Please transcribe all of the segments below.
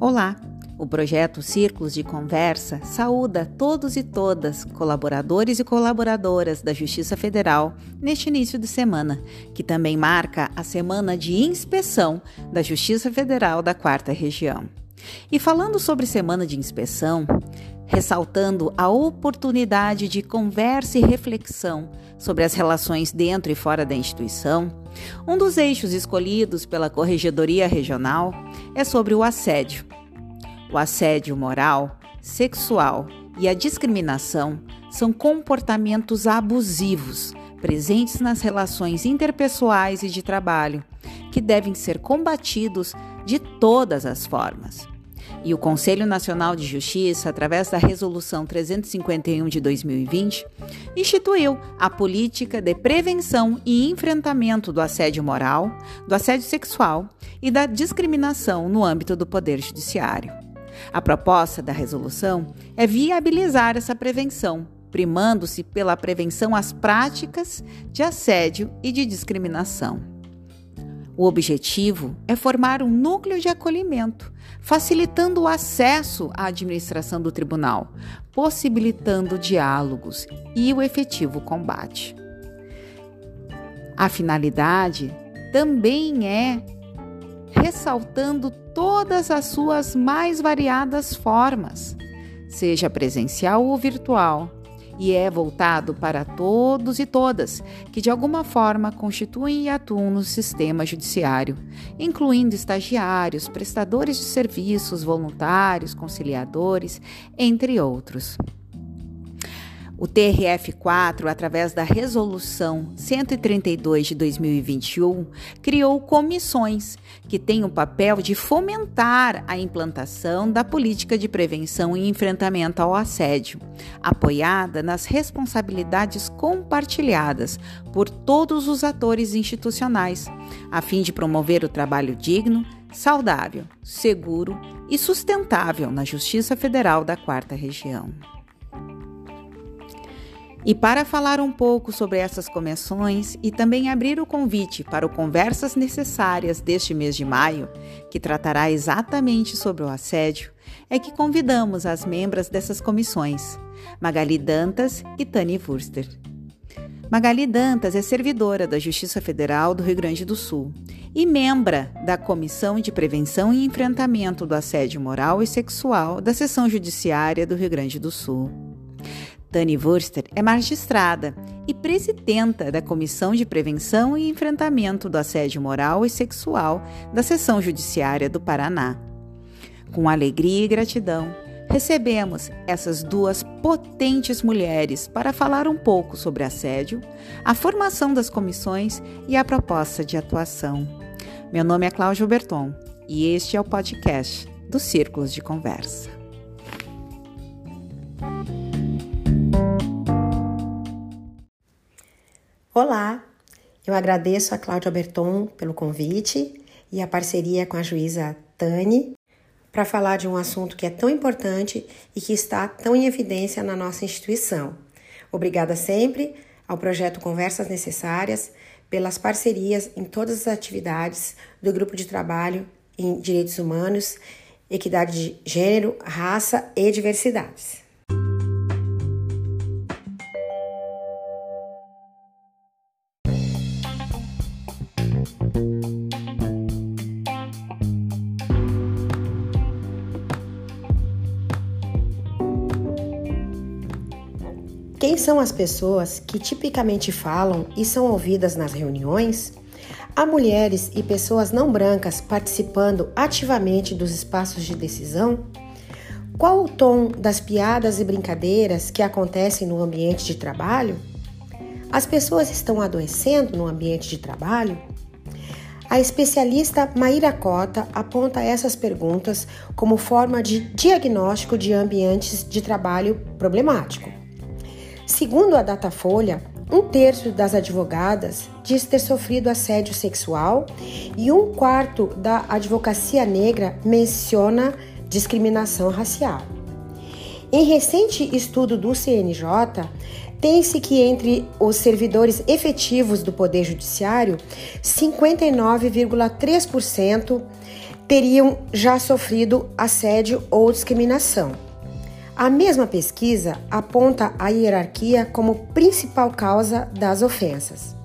Olá! O projeto Círculos de Conversa saúda todos e todas, colaboradores e colaboradoras da Justiça Federal, neste início de semana, que também marca a semana de inspeção da Justiça Federal da Quarta Região. E falando sobre semana de inspeção, ressaltando a oportunidade de conversa e reflexão sobre as relações dentro e fora da instituição, um dos eixos escolhidos pela Corregedoria Regional é sobre o assédio. O assédio moral, sexual e a discriminação são comportamentos abusivos presentes nas relações interpessoais e de trabalho, que devem ser combatidos de todas as formas. E o Conselho Nacional de Justiça, através da Resolução 351 de 2020, instituiu a política de prevenção e enfrentamento do assédio moral, do assédio sexual e da discriminação no âmbito do Poder Judiciário. A proposta da resolução é viabilizar essa prevenção, primando-se pela prevenção às práticas de assédio e de discriminação. O objetivo é formar um núcleo de acolhimento, facilitando o acesso à administração do tribunal, possibilitando diálogos e o efetivo combate. A finalidade também é ressaltando todas as suas mais variadas formas, seja presencial ou virtual, e é voltado para todos e todas que de alguma forma constituem e atuam no sistema judiciário, incluindo estagiários, prestadores de serviços, voluntários, conciliadores, entre outros. O TRF4, através da Resolução 132 de 2021, criou comissões que têm o papel de fomentar a implantação da política de prevenção e enfrentamento ao assédio, apoiada nas responsabilidades compartilhadas por todos os atores institucionais, a fim de promover o trabalho digno, saudável, seguro e sustentável na Justiça Federal da Quarta Região. E para falar um pouco sobre essas comissões e também abrir o convite para o Conversas Necessárias deste mês de maio, que tratará exatamente sobre o assédio, é que convidamos as membras dessas comissões, Magali Dantas e Tani Wurster. Magali Dantas é servidora da Justiça Federal do Rio Grande do Sul e membra da Comissão de Prevenção e Enfrentamento do Assédio Moral e Sexual da Seção Judiciária do Rio Grande do Sul. Tani Wurster é magistrada e presidenta da Comissão de Prevenção e Enfrentamento do Assédio Moral e Sexual da Seção Judiciária do Paraná. Com alegria e gratidão, recebemos essas duas potentes mulheres para falar um pouco sobre assédio, a formação das comissões e a proposta de atuação. Meu nome é Cláudio Berton e este é o podcast dos Círculos de Conversa. Olá, eu agradeço a Cláudia Berton pelo convite e a parceria com a juíza Tani para falar de um assunto que é tão importante e que está tão em evidência na nossa instituição. Obrigada sempre ao projeto Conversas Necessárias pelas parcerias em todas as atividades do grupo de trabalho em direitos humanos, equidade de gênero, raça e diversidades. Quem são as pessoas que tipicamente falam e são ouvidas nas reuniões? Há mulheres e pessoas não brancas participando ativamente dos espaços de decisão? Qual o tom das piadas e brincadeiras que acontecem no ambiente de trabalho? As pessoas estão adoecendo no ambiente de trabalho? A especialista Maíra Cota aponta essas perguntas como forma de diagnóstico de ambientes de trabalho problemático. Segundo a Datafolha, um terço das advogadas diz ter sofrido assédio sexual e um quarto da advocacia negra menciona discriminação racial. Em recente estudo do CNJ, tem-se que entre os servidores efetivos do Poder Judiciário, 59,3% teriam já sofrido assédio ou discriminação. A mesma pesquisa aponta a hierarquia como principal causa das ofensas.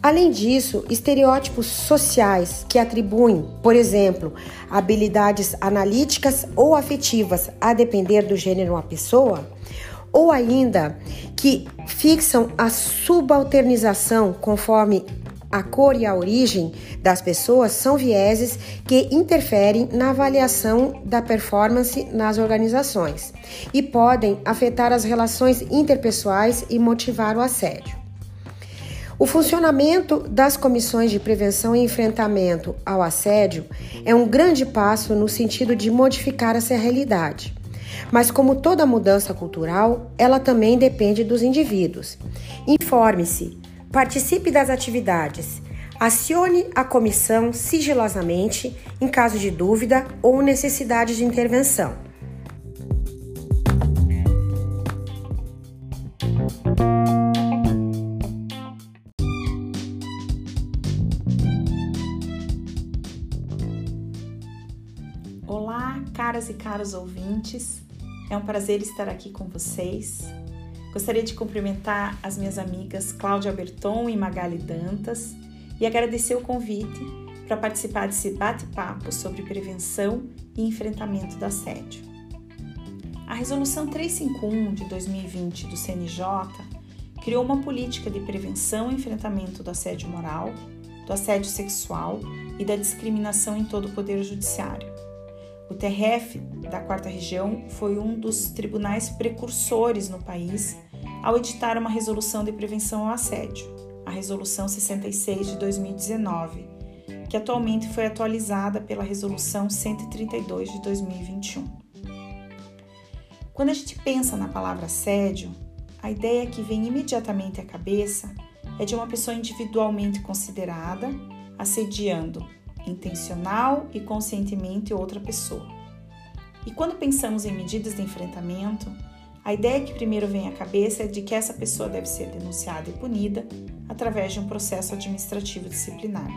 Além disso, estereótipos sociais que atribuem, por exemplo, habilidades analíticas ou afetivas a depender do gênero à pessoa, ou ainda que fixam a subalternização conforme a cor e a origem das pessoas são vieses que interferem na avaliação da performance nas organizações e podem afetar as relações interpessoais e motivar o assédio. O funcionamento das comissões de prevenção e enfrentamento ao assédio é um grande passo no sentido de modificar essa realidade. Mas, como toda mudança cultural, ela também depende dos indivíduos. Informe-se, Participe das atividades. Acione a comissão sigilosamente em caso de dúvida ou necessidade de intervenção. Olá, caras e caros ouvintes. É um prazer estar aqui com vocês. Gostaria de cumprimentar as minhas amigas Cláudia Berton e Magali Dantas e agradecer o convite para participar desse bate-papo sobre prevenção e enfrentamento do assédio. A Resolução 351 de 2020 do CNJ criou uma política de prevenção e enfrentamento do assédio moral, do assédio sexual e da discriminação em todo o Poder Judiciário. O TRF da Quarta Região foi um dos tribunais precursores no país ao editar uma resolução de prevenção ao assédio, a Resolução 66 de 2019, que atualmente foi atualizada pela Resolução 132 de 2021. Quando a gente pensa na palavra assédio, a ideia que vem imediatamente à cabeça é de uma pessoa individualmente considerada assediando intencional e conscientemente outra pessoa. E quando pensamos em medidas de enfrentamento, a ideia que primeiro vem à cabeça é de que essa pessoa deve ser denunciada e punida através de um processo administrativo disciplinar.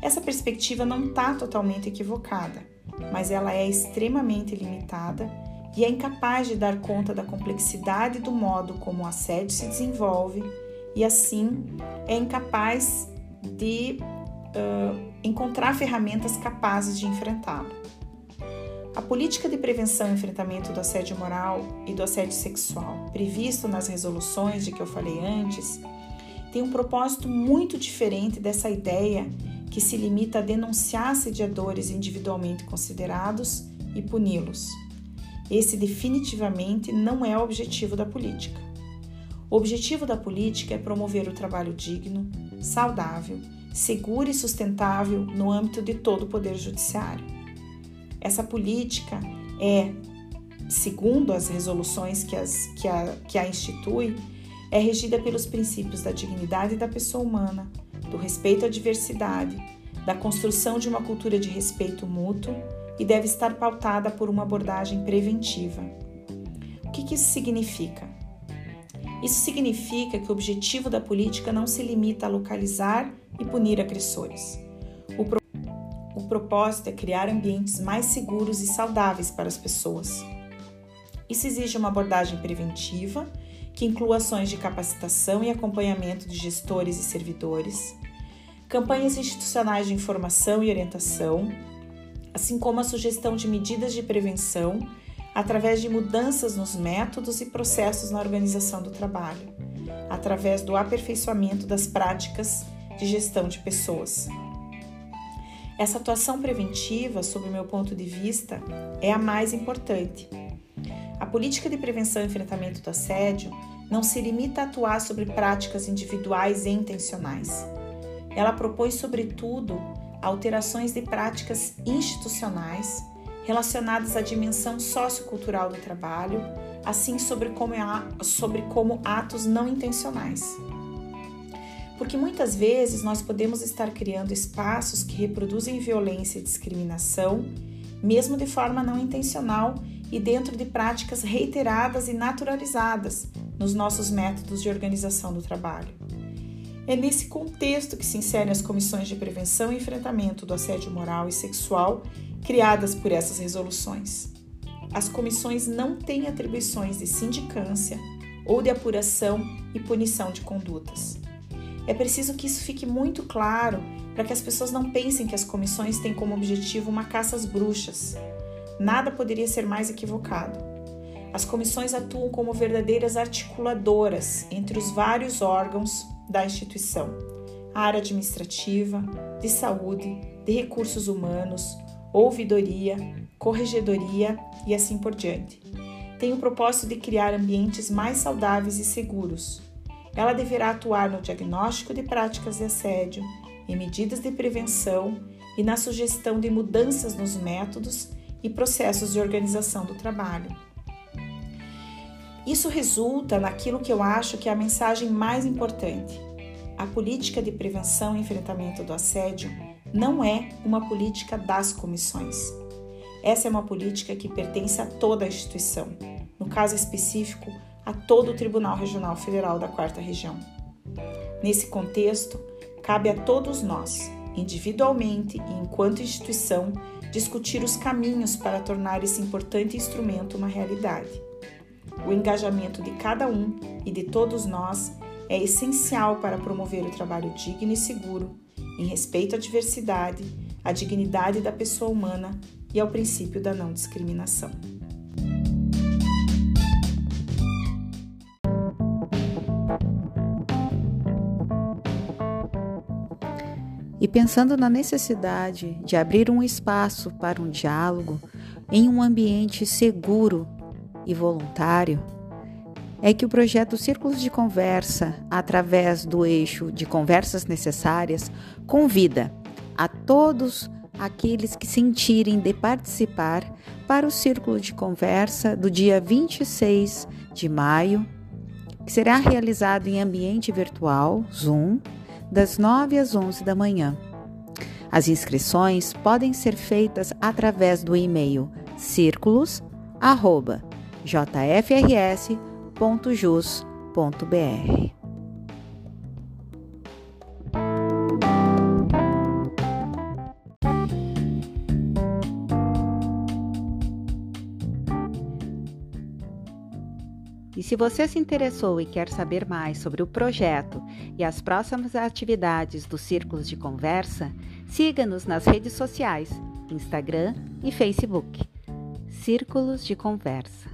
Essa perspectiva não está totalmente equivocada, mas ela é extremamente limitada e é incapaz de dar conta da complexidade do modo como o assédio se desenvolve e, assim, é incapaz de uh, encontrar ferramentas capazes de enfrentá-lo. A política de prevenção e enfrentamento do assédio moral e do assédio sexual, previsto nas resoluções de que eu falei antes, tem um propósito muito diferente dessa ideia que se limita a denunciar assediadores individualmente considerados e puni-los. Esse definitivamente não é o objetivo da política. O objetivo da política é promover o trabalho digno, saudável, seguro e sustentável no âmbito de todo o Poder Judiciário essa política é, segundo as resoluções que, as, que, a, que a institui, é regida pelos princípios da dignidade da pessoa humana, do respeito à diversidade, da construção de uma cultura de respeito mútuo e deve estar pautada por uma abordagem preventiva. O que, que isso significa? Isso significa que o objetivo da política não se limita a localizar e punir agressores. Propósito é criar ambientes mais seguros e saudáveis para as pessoas. Isso exige uma abordagem preventiva, que inclua ações de capacitação e acompanhamento de gestores e servidores, campanhas institucionais de informação e orientação, assim como a sugestão de medidas de prevenção através de mudanças nos métodos e processos na organização do trabalho, através do aperfeiçoamento das práticas de gestão de pessoas. Essa atuação preventiva, sob o meu ponto de vista, é a mais importante. A política de prevenção e enfrentamento do assédio não se limita a atuar sobre práticas individuais e intencionais. Ela propõe, sobretudo, alterações de práticas institucionais relacionadas à dimensão sociocultural do trabalho, assim sobre como, sobre como atos não intencionais. Porque muitas vezes nós podemos estar criando espaços que reproduzem violência e discriminação, mesmo de forma não intencional e dentro de práticas reiteradas e naturalizadas nos nossos métodos de organização do trabalho. É nesse contexto que se inserem as comissões de prevenção e enfrentamento do assédio moral e sexual criadas por essas resoluções. As comissões não têm atribuições de sindicância ou de apuração e punição de condutas. É preciso que isso fique muito claro para que as pessoas não pensem que as comissões têm como objetivo uma caça às bruxas. Nada poderia ser mais equivocado. As comissões atuam como verdadeiras articuladoras entre os vários órgãos da instituição, a área administrativa, de saúde, de recursos humanos, ouvidoria, corregedoria e assim por diante. Tem o propósito de criar ambientes mais saudáveis e seguros. Ela deverá atuar no diagnóstico de práticas de assédio, em medidas de prevenção e na sugestão de mudanças nos métodos e processos de organização do trabalho. Isso resulta naquilo que eu acho que é a mensagem mais importante. A política de prevenção e enfrentamento do assédio não é uma política das comissões. Essa é uma política que pertence a toda a instituição, no caso específico, a todo o Tribunal Regional Federal da Quarta Região. Nesse contexto, cabe a todos nós, individualmente e enquanto instituição, discutir os caminhos para tornar esse importante instrumento uma realidade. O engajamento de cada um e de todos nós é essencial para promover o trabalho digno e seguro, em respeito à diversidade, à dignidade da pessoa humana e ao princípio da não discriminação. E pensando na necessidade de abrir um espaço para um diálogo em um ambiente seguro e voluntário, é que o projeto Círculos de Conversa, através do eixo de conversas necessárias, convida a todos aqueles que sentirem de participar para o Círculo de Conversa do dia 26 de maio, que será realizado em ambiente virtual, Zoom, das 9 às 11 da manhã. As inscrições podem ser feitas através do e-mail círculos@jfrs.com se você se interessou e quer saber mais sobre o projeto e as próximas atividades dos Círculos de Conversa, siga-nos nas redes sociais, Instagram e Facebook. Círculos de Conversa.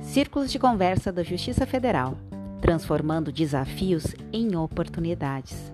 Círculos de Conversa da Justiça Federal transformando desafios em oportunidades.